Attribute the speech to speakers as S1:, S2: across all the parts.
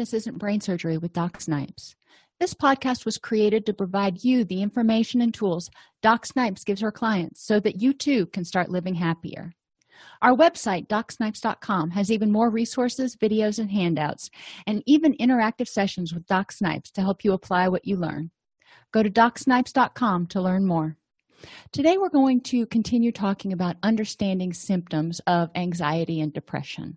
S1: Happiness Isn't Brain Surgery with Doc Snipes. This podcast was created to provide you the information and tools Doc Snipes gives her clients so that you too can start living happier. Our website, docsnipes.com, has even more resources, videos, and handouts, and even interactive sessions with Doc Snipes to help you apply what you learn. Go to docsnipes.com to learn more. Today, we're going to continue talking about understanding symptoms of anxiety and depression.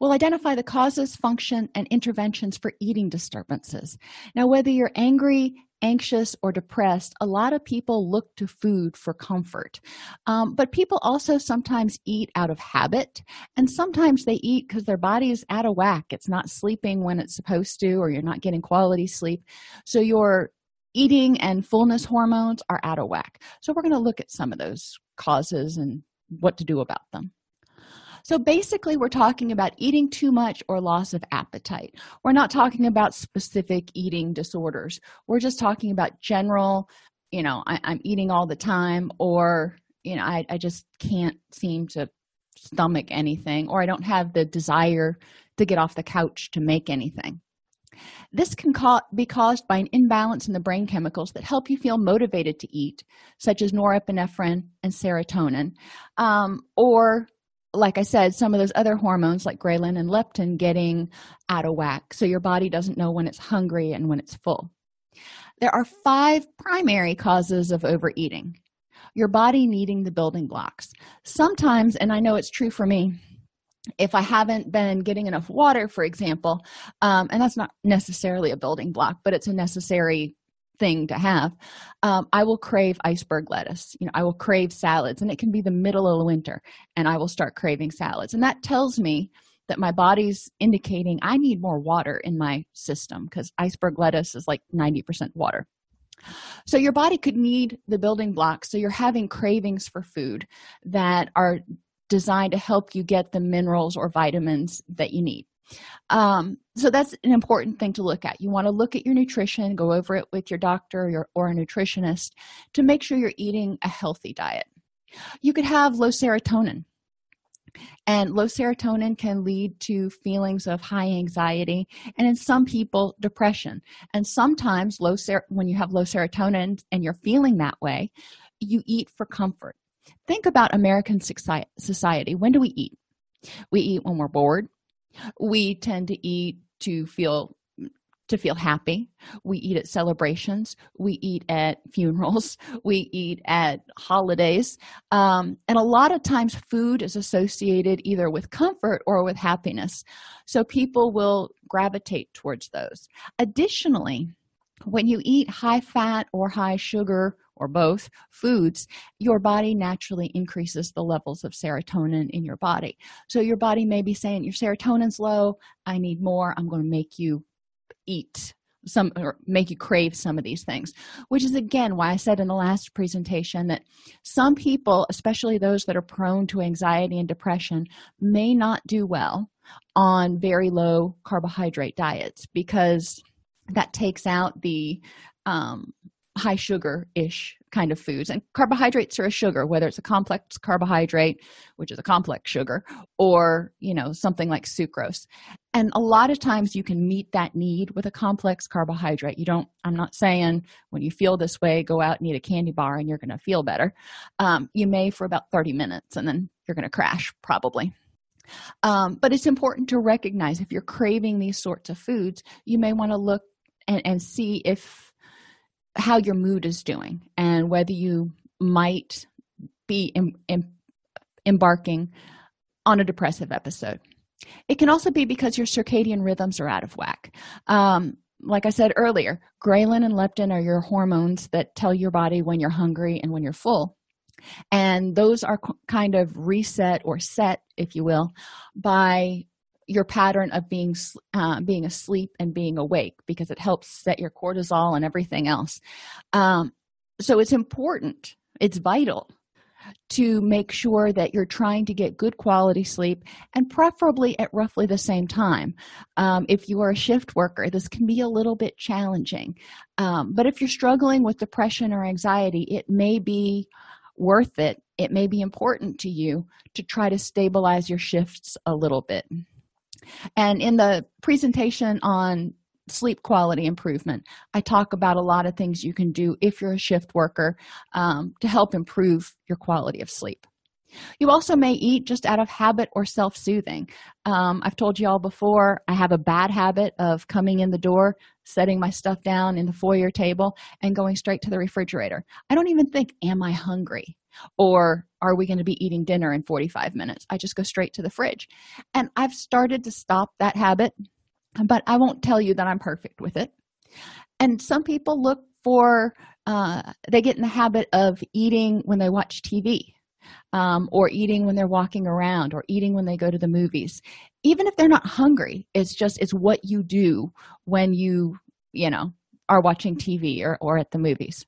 S1: We'll identify the causes, function, and interventions for eating disturbances. Now, whether you're angry, anxious, or depressed, a lot of people look to food for comfort. Um, but people also sometimes eat out of habit, and sometimes they eat because their body is out of whack. It's not sleeping when it's supposed to, or you're not getting quality sleep. So, your eating and fullness hormones are out of whack. So, we're going to look at some of those causes and what to do about them. So basically, we're talking about eating too much or loss of appetite. We're not talking about specific eating disorders. We're just talking about general, you know, I, am eating all the time, or, you know, I, I just can't seem to stomach anything, or I don't have the desire to get off the couch to make anything. This can ca- be caused by an imbalance in the brain chemicals that help you feel motivated to eat, such as norepinephrine and serotonin, um, or like I said, some of those other hormones like ghrelin and leptin getting out of whack. So your body doesn't know when it's hungry and when it's full. There are five primary causes of overeating. Your body needing the building blocks. Sometimes, and I know it's true for me, if I haven't been getting enough water, for example, um, and that's not necessarily a building block, but it's a necessary thing to have um, i will crave iceberg lettuce. You know i will crave salads and it can be the middle of the winter and i will start craving salads. And that tells me that my body's indicating i need more water in my system because iceberg lettuce is like 90% water. So your body could need the building blocks so you're having cravings for food that are designed to help you get the minerals or vitamins that you need um, so that's an important thing to look at. You want to look at your nutrition go over it with your doctor or, your, or a nutritionist to make sure you're eating a healthy diet. You could have low serotonin and low serotonin can lead to feelings of high anxiety and in some people depression. And sometimes low ser- when you have low serotonin and you're feeling that way you eat for comfort. Think about american society. When do we eat? We eat when we're bored we tend to eat to feel to feel happy. We eat at celebrations. We eat at funerals. We eat at holidays. Um, and a lot of times food is associated either with comfort or with happiness. So people will gravitate towards those. Additionally when you eat high fat or high sugar or both foods your body naturally increases the levels of serotonin in your body. So your body may be saying your serotonin's low. I need more. I'm going to make you eat some or make you crave some of these things. Which is again why i said in the last presentation that some people especially those that are prone to anxiety and depression may not do well on very low carbohydrate diets because that takes out the um, high sugar ish kind of foods. And carbohydrates are a sugar whether it's a complex carbohydrate which is a complex sugar or you know something like sucrose. And a lot of times you can meet that need with a complex carbohydrate. You don't i'm not saying when you feel this way go out and eat a candy bar and you're going to feel better. Um, you may for about 30 minutes and then you're going to crash probably. Um, but it's important to recognize if you're craving these sorts of foods you may want to look and, and see if how your mood is doing and whether you might be em, em, embarking on a depressive episode. It can also be because your circadian rhythms are out of whack. Um, like I said earlier, ghrelin and leptin are your hormones that tell your body when you're hungry and when you're full. And those are kind of reset or set, if you will, by your pattern of being uh, being asleep and being awake because it helps set your cortisol and everything else. Um, so it's important it's vital to make sure that you're trying to get good quality sleep and preferably at roughly the same time. Um, if you are a shift worker this can be a little bit challenging. Um, but if you're struggling with depression or anxiety it may be worth it. It may be important to you to try to stabilize your shifts a little bit and in the presentation on sleep quality improvement i talk about a lot of things you can do if you're a shift worker um, to help improve your quality of sleep. You also may eat just out of habit or self-soothing. Um, i've told you all before i have a bad habit of coming in the door setting my stuff down in the foyer table and going straight to the refrigerator. I don't even think am i hungry? Or are we going to be eating dinner in 45 minutes? I just go straight to the fridge. And i've started to stop that habit but i won't tell you that i'm perfect with it. And some people look for uh, they get in the habit of eating when they watch tv um, or eating when they're walking around or eating when they go to the movies. Even if they're not hungry it's just it's what you do when you you know are watching tv or, or at the movies.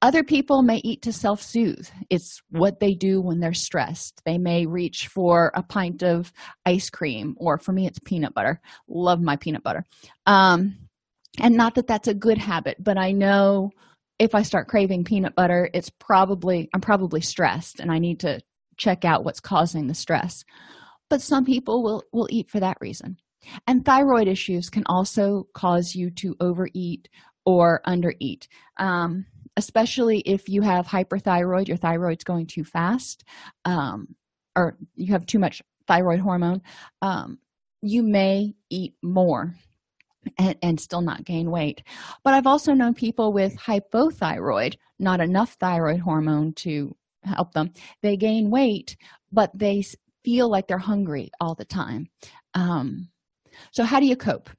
S1: Other people may eat to self-soothe. It's what they do when they're stressed. They may reach for a pint of ice cream or for me it's peanut butter. Love my peanut butter. Um, and not that that's a good habit but i know if i start craving peanut butter it's probably i'm probably stressed and i need to check out what's causing the stress. But some people will will eat for that reason. And thyroid issues can also cause you to overeat or undereat. Um, especially if you have hyperthyroid your thyroid's going too fast um, or you have too much thyroid hormone um, you may eat more and, and still not gain weight. But i've also known people with hypothyroid not enough thyroid hormone to help them. They gain weight but they feel like they're hungry all the time. Um, so how do you cope?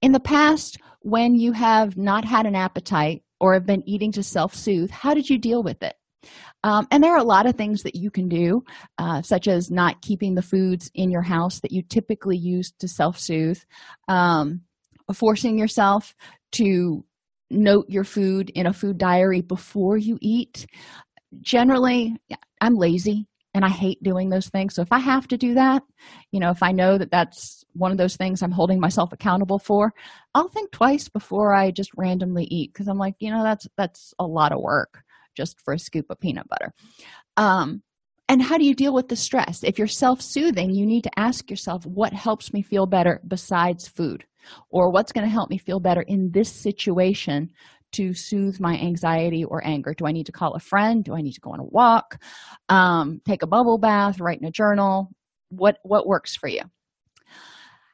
S1: In the past when you have not had an appetite or have been eating to self-soothe how did you deal with it? Um, and there are a lot of things that you can do uh, such as not keeping the foods in your house that you typically use to self-soothe. Um, forcing yourself to note your food in a food diary before you eat. Generally i'm lazy and i hate doing those things. So if i have to do that you know if i know that that's one of those things i'm holding myself accountable for i'll think twice before i just randomly eat because i'm like you know that's that's a lot of work just for a scoop of peanut butter. Um and how do you deal with the stress? If you're self-soothing you need to ask yourself what helps me feel better besides food or what's going to help me feel better in this situation to soothe my anxiety or anger. Do i need to call a friend? Do i need to go on a walk? Um, take a bubble bath write in a journal? What what works for you?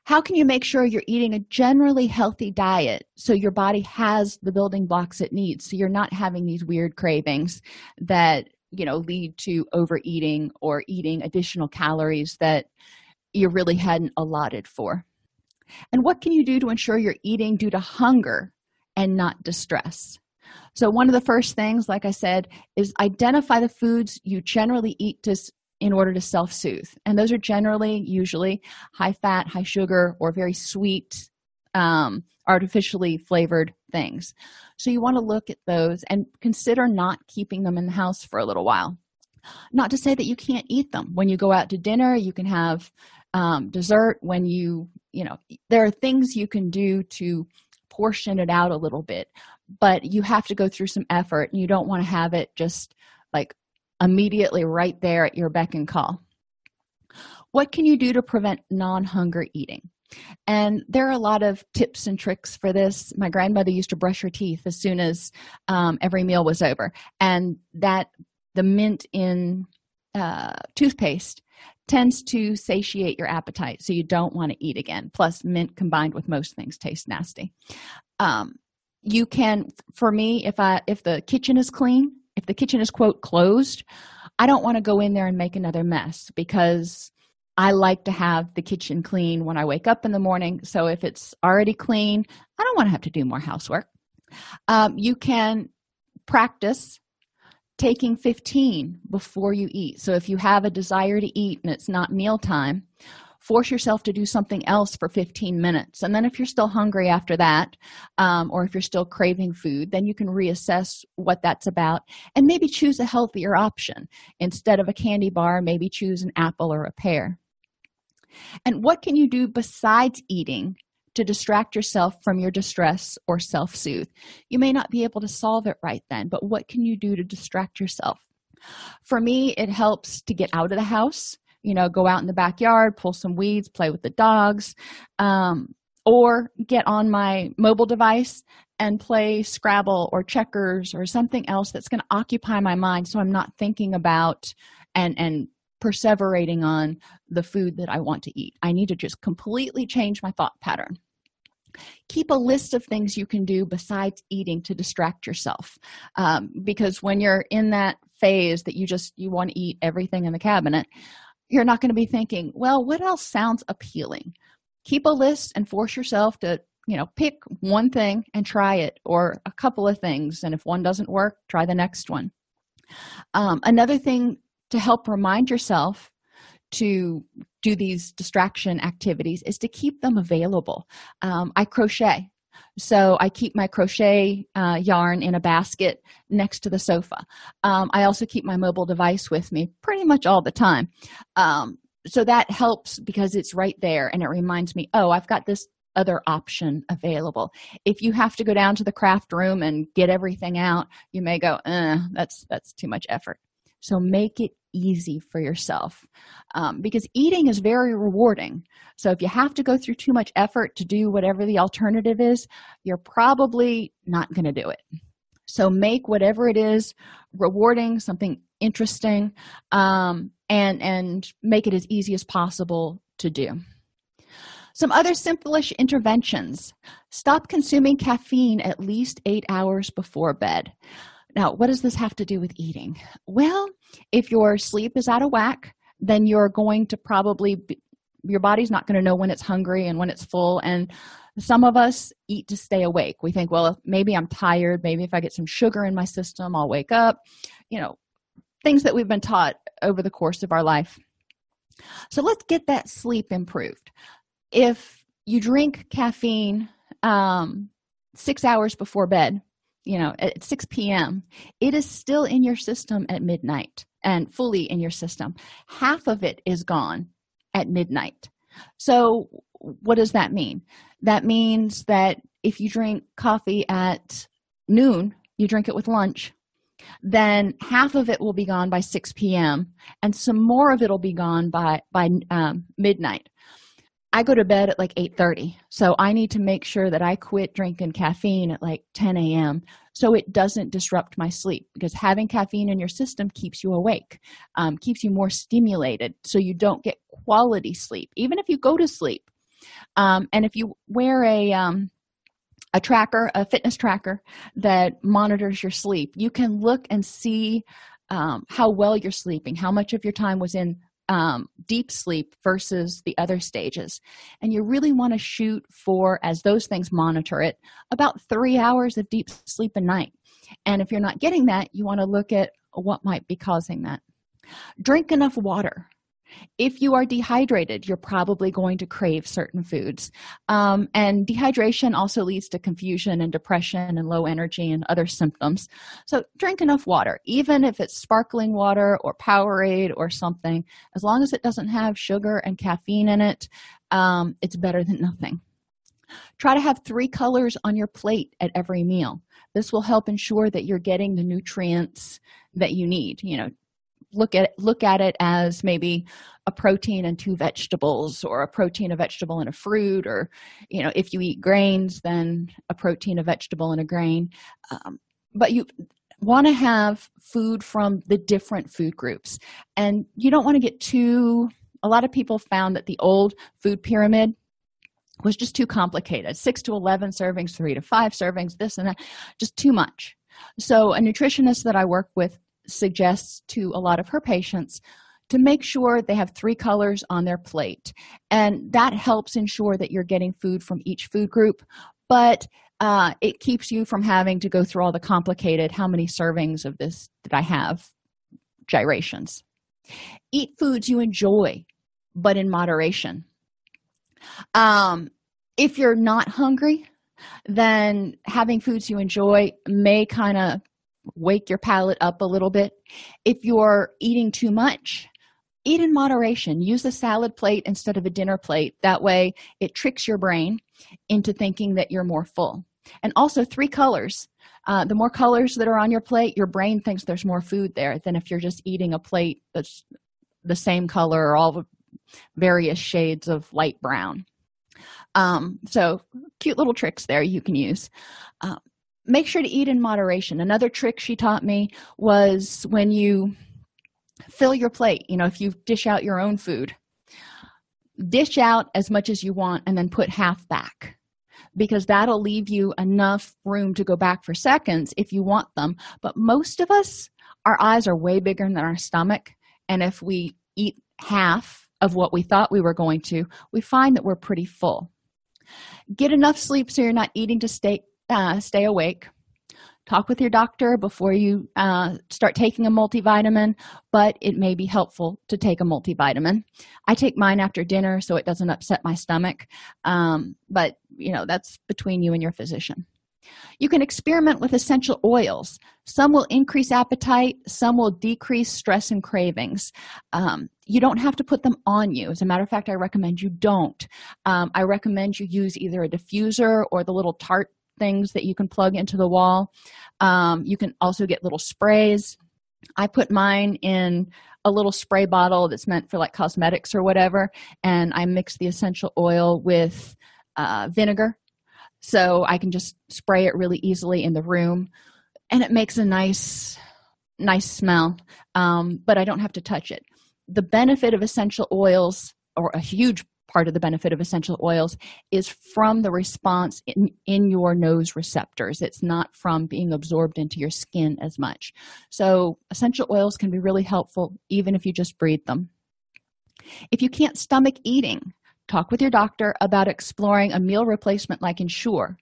S1: How can you make sure you're eating a generally healthy diet so your body has the building blocks it needs so you're not having these weird cravings that you know lead to overeating or eating additional calories that you really hadn't allotted for and what can you do to ensure you're eating due to hunger and not distress? So one of the first things like i said is identify the foods you generally eat to in order to self-soothe. And those are generally usually high fat high sugar or very sweet um, artificially flavored things. So you want to look at those and consider not keeping them in the house for a little while. Not to say that you can't eat them. When you go out to dinner you can have um, dessert when you you know there are things you can do to portion it out a little bit but you have to go through some effort and you don't want to have it just like immediately right there at your beck and call. What can you do to prevent non-hunger eating? And there are a lot of tips and tricks for this. My grandmother used to brush her teeth as soon as um, every meal was over and that the mint in uh, toothpaste tends to satiate your appetite so you don't want to eat again. Plus mint combined with most things tastes nasty. Um, you can for me if i if the kitchen is clean if the kitchen is quote closed i don't want to go in there and make another mess because i like to have the kitchen clean when i wake up in the morning. So if it's already clean i don't want to have to do more housework. Um, you can practice taking 15 before you eat. So if you have a desire to eat and it's not mealtime force yourself to do something else for 15 minutes. And then if you're still hungry after that um, or if you're still craving food then you can reassess what that's about and maybe choose a healthier option. Instead of a candy bar maybe choose an apple or a pear. And what can you do besides eating to distract yourself from your distress or self soothe. You may not be able to solve it right then, but what can you do to distract yourself? For me, it helps to get out of the house you know go out in the backyard pull some weeds play with the dogs um, or get on my mobile device and play scrabble or checkers or something else that's going to occupy my mind so i'm not thinking about and and perseverating on the food that i want to eat. I need to just completely change my thought pattern. Keep a list of things you can do besides eating to distract yourself. Um, because when you're in that phase that you just you want to eat everything in the cabinet you're not going to be thinking well what else sounds appealing? Keep a list and force yourself to you know pick one thing and try it or a couple of things and if one doesn't work try the next one. Um, another thing to help remind yourself to do these distraction activities is to keep them available. Um, i crochet. So i keep my crochet uh, yarn in a basket next to the sofa. Um, i also keep my mobile device with me pretty much all the time. Um, so that helps because it's right there and it reminds me oh i've got this other option available. If you have to go down to the craft room and get everything out you may go eh, that's that's too much effort. So make it easy for yourself um, because eating is very rewarding. So if you have to go through too much effort to do whatever the alternative is you're probably not going to do it. So make whatever it is rewarding something interesting um, and and make it as easy as possible to do. Some other simplish interventions. Stop consuming caffeine at least eight hours before bed now, what does this have to do with eating? Well, if your sleep is out of whack, then you're going to probably be, your body's not going to know when it's hungry and when it's full and some of us eat to stay awake. We think well maybe i'm tired maybe if i get some sugar in my system i'll wake up. You know things that we've been taught over the course of our life. So let's get that sleep improved. If you drink caffeine um, six hours before bed you know at 6 p.m it is still in your system at midnight and fully in your system. Half of it is gone at midnight. So what does that mean? That means that if you drink coffee at noon you drink it with lunch then half of it will be gone by 6 p.m and some more of it will be gone by by um, midnight I go to bed at like 8:30. So I need to make sure that I quit drinking caffeine at like 10 a.m. so it doesn't disrupt my sleep because having caffeine in your system keeps you awake, um, keeps you more stimulated so you don't get quality sleep, even if you go to sleep. Um, and if you wear a um, a tracker, a fitness tracker that monitors your sleep, you can look and see um, how well you're sleeping, how much of your time was in um, deep sleep versus the other stages. And you really want to shoot for, as those things monitor it, about three hours of deep sleep a night. And if you're not getting that, you want to look at what might be causing that. Drink enough water if you are dehydrated you're probably going to crave certain foods. Um, and dehydration also leads to confusion and depression and low energy and other symptoms. So drink enough water even if it's sparkling water or powerade or something. As long as it doesn't have sugar and caffeine in it um, it's better than nothing. Try to have three colors on your plate at every meal. This will help ensure that you're getting the nutrients that you need you know look at look at it as maybe a protein and two vegetables or a protein a vegetable and a fruit or you know if you eat grains then a protein a vegetable and a grain. Um, but you want to have food from the different food groups. And you don't want to get too a lot of people found that the old food pyramid was just too complicated. 6 to 11 servings 3 to 5 servings this and that just too much. So a nutritionist that i work with suggests to a lot of her patients to make sure they have three colors on their plate. And that helps ensure that you're getting food from each food group but uh, it keeps you from having to go through all the complicated how many servings of this did i have gyrations. Eat foods you enjoy but in moderation. Um, if you're not hungry then having foods you enjoy may kind of wake your palate up a little bit. If you're eating too much eat in moderation. Use a salad plate instead of a dinner plate. That way it tricks your brain into thinking that you're more full. And also three colors. Uh, the more colors that are on your plate your brain thinks there's more food there than if you're just eating a plate that's the same color or all the various shades of light brown. Um, so cute little tricks there you can use. Uh, make sure to eat in moderation. Another trick she taught me was when you fill your plate you know if you dish out your own food dish out as much as you want and then put half back because that'll leave you enough room to go back for seconds if you want them. But most of us our eyes are way bigger than our stomach. And if we eat half of what we thought we were going to we find that we're pretty full. Get enough sleep so you're not eating to stay uh, stay awake. Talk with your doctor before you uh, start taking a multivitamin but it may be helpful to take a multivitamin. I take mine after dinner so it doesn't upset my stomach um, but you know that's between you and your physician. You can experiment with essential oils. Some will increase appetite some will decrease stress and cravings. Um, you don't have to put them on you. As a matter of fact i recommend you don't. Um, i recommend you use either a diffuser or the little tart things that you can plug into the wall. Um, you can also get little sprays. I put mine in a little spray bottle that's meant for like cosmetics or whatever and i mix the essential oil with uh, vinegar. So i can just spray it really easily in the room and it makes a nice nice smell um, but i don't have to touch it. The benefit of essential oils or a huge part of the benefit of essential oils is from the response in, in your nose receptors. It's not from being absorbed into your skin as much. So essential oils can be really helpful even if you just breathe them. If you can't stomach eating talk with your doctor about exploring a meal replacement like ensure.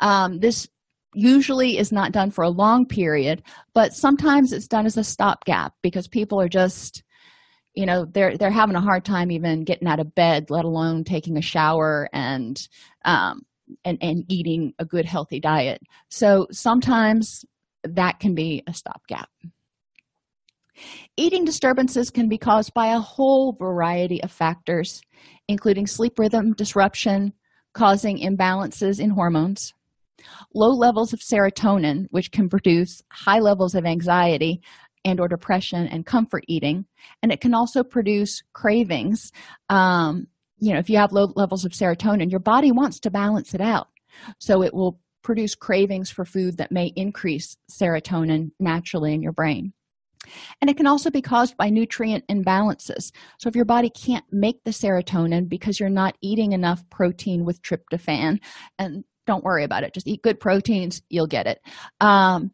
S1: Um, this usually is not done for a long period but sometimes it's done as a stopgap because people are just you know they're they're having a hard time even getting out of bed let alone taking a shower and um and and eating a good healthy diet. So sometimes that can be a stopgap. Eating disturbances can be caused by a whole variety of factors including sleep rhythm disruption causing imbalances in hormones low levels of serotonin which can produce high levels of anxiety and or depression and comfort eating. And it can also produce cravings um, you know if you have low levels of serotonin your body wants to balance it out. So it will produce cravings for food that may increase serotonin naturally in your brain. And it can also be caused by nutrient imbalances. So if your body can't make the serotonin because you're not eating enough protein with tryptophan and don't worry about it just eat good proteins you'll get it. Um,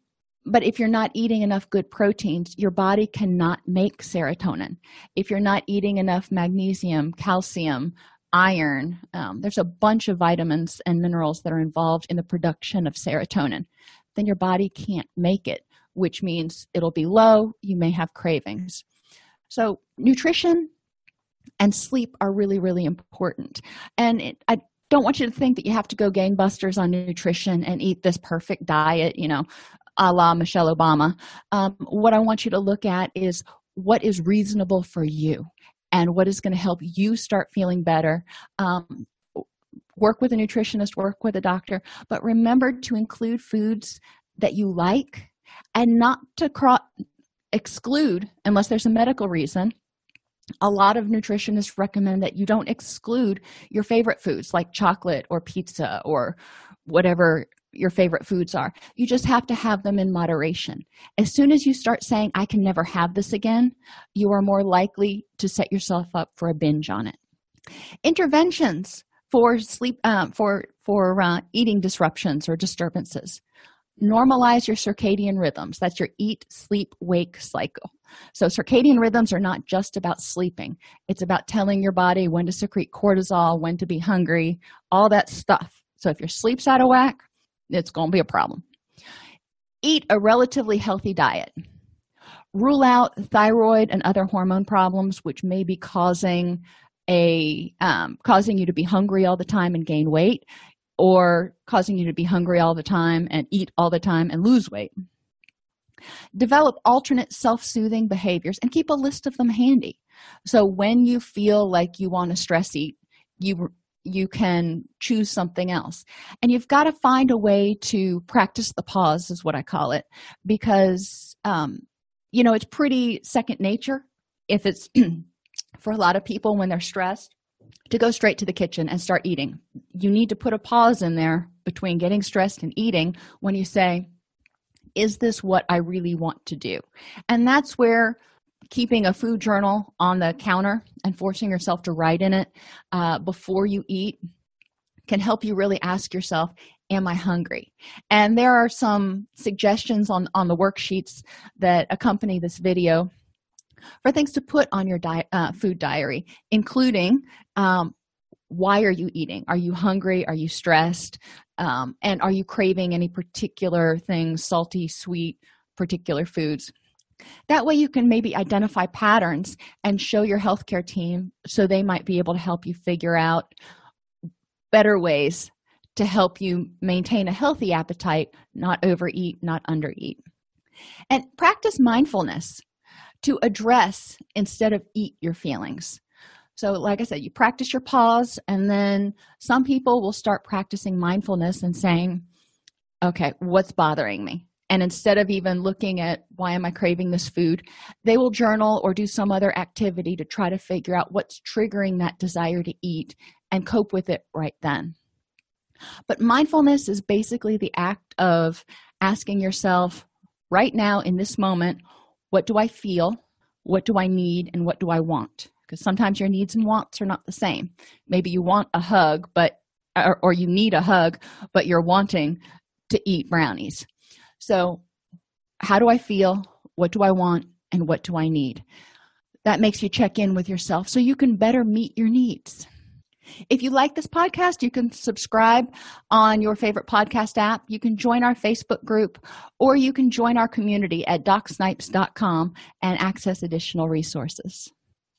S1: but if you're not eating enough good proteins your body cannot make serotonin. If you're not eating enough magnesium calcium iron um, there's a bunch of vitamins and minerals that are involved in the production of serotonin then your body can't make it which means it'll be low you may have cravings. So nutrition and sleep are really really important. And it, i don't want you to think that you have to go gangbusters on nutrition and eat this perfect diet you know a la michelle obama. Um, what i want you to look at is what is reasonable for you and what is going to help you start feeling better. Um, work with a nutritionist work with a doctor but remember to include foods that you like and not to cro- exclude unless there's a medical reason a lot of nutritionists recommend that you don't exclude your favorite foods like chocolate or pizza or whatever your favorite foods are. You just have to have them in moderation. As soon as you start saying i can never have this again you are more likely to set yourself up for a binge on it. Interventions for sleep uh, for for uh, eating disruptions or disturbances. Normalize your circadian rhythms. That's your eat sleep wake cycle. So circadian rhythms are not just about sleeping. It's about telling your body when to secrete cortisol when to be hungry all that stuff. So if your sleep's out of whack it's going to be a problem. Eat a relatively healthy diet. Rule out thyroid and other hormone problems which may be causing a um, causing you to be hungry all the time and gain weight or causing you to be hungry all the time and eat all the time and lose weight. Develop alternate self-soothing behaviors and keep a list of them handy. So when you feel like you want to stress eat you you can choose something else. And you've got to find a way to practice the pause is what i call it. Because um, you know it's pretty second nature if it's for a lot of people when they're stressed to go straight to the kitchen and start eating. You need to put a pause in there between getting stressed and eating when you say is this what i really want to do? And that's where keeping a food journal on the counter and forcing yourself to write in it uh, before you eat can help you really ask yourself am i hungry? And there are some suggestions on on the worksheets that accompany this video for things to put on your di- uh, food diary including um, why are you eating? Are you hungry? Are you stressed? Um, and are you craving any particular things salty sweet particular foods that way you can maybe identify patterns and show your healthcare team so they might be able to help you figure out better ways to help you maintain a healthy appetite not overeat not undereat. And practice mindfulness to address instead of eat your feelings. So like i said you practice your pause and then some people will start practicing mindfulness and saying okay what's bothering me and instead of even looking at why am i craving this food? they will journal or do some other activity to try to figure out what's triggering that desire to eat and cope with it right then. But mindfulness is basically the act of asking yourself right now in this moment what do i feel? What do i need? And what do i want? Because sometimes your needs and wants are not the same. Maybe you want a hug but or, or you need a hug but you're wanting to eat brownies so how do i feel what do i want and what do i need that makes you check in with yourself so you can better meet your needs if you like this podcast, you can subscribe on your favorite podcast app. You can join our Facebook group, or you can join our community at docsnipes.com and access additional resources.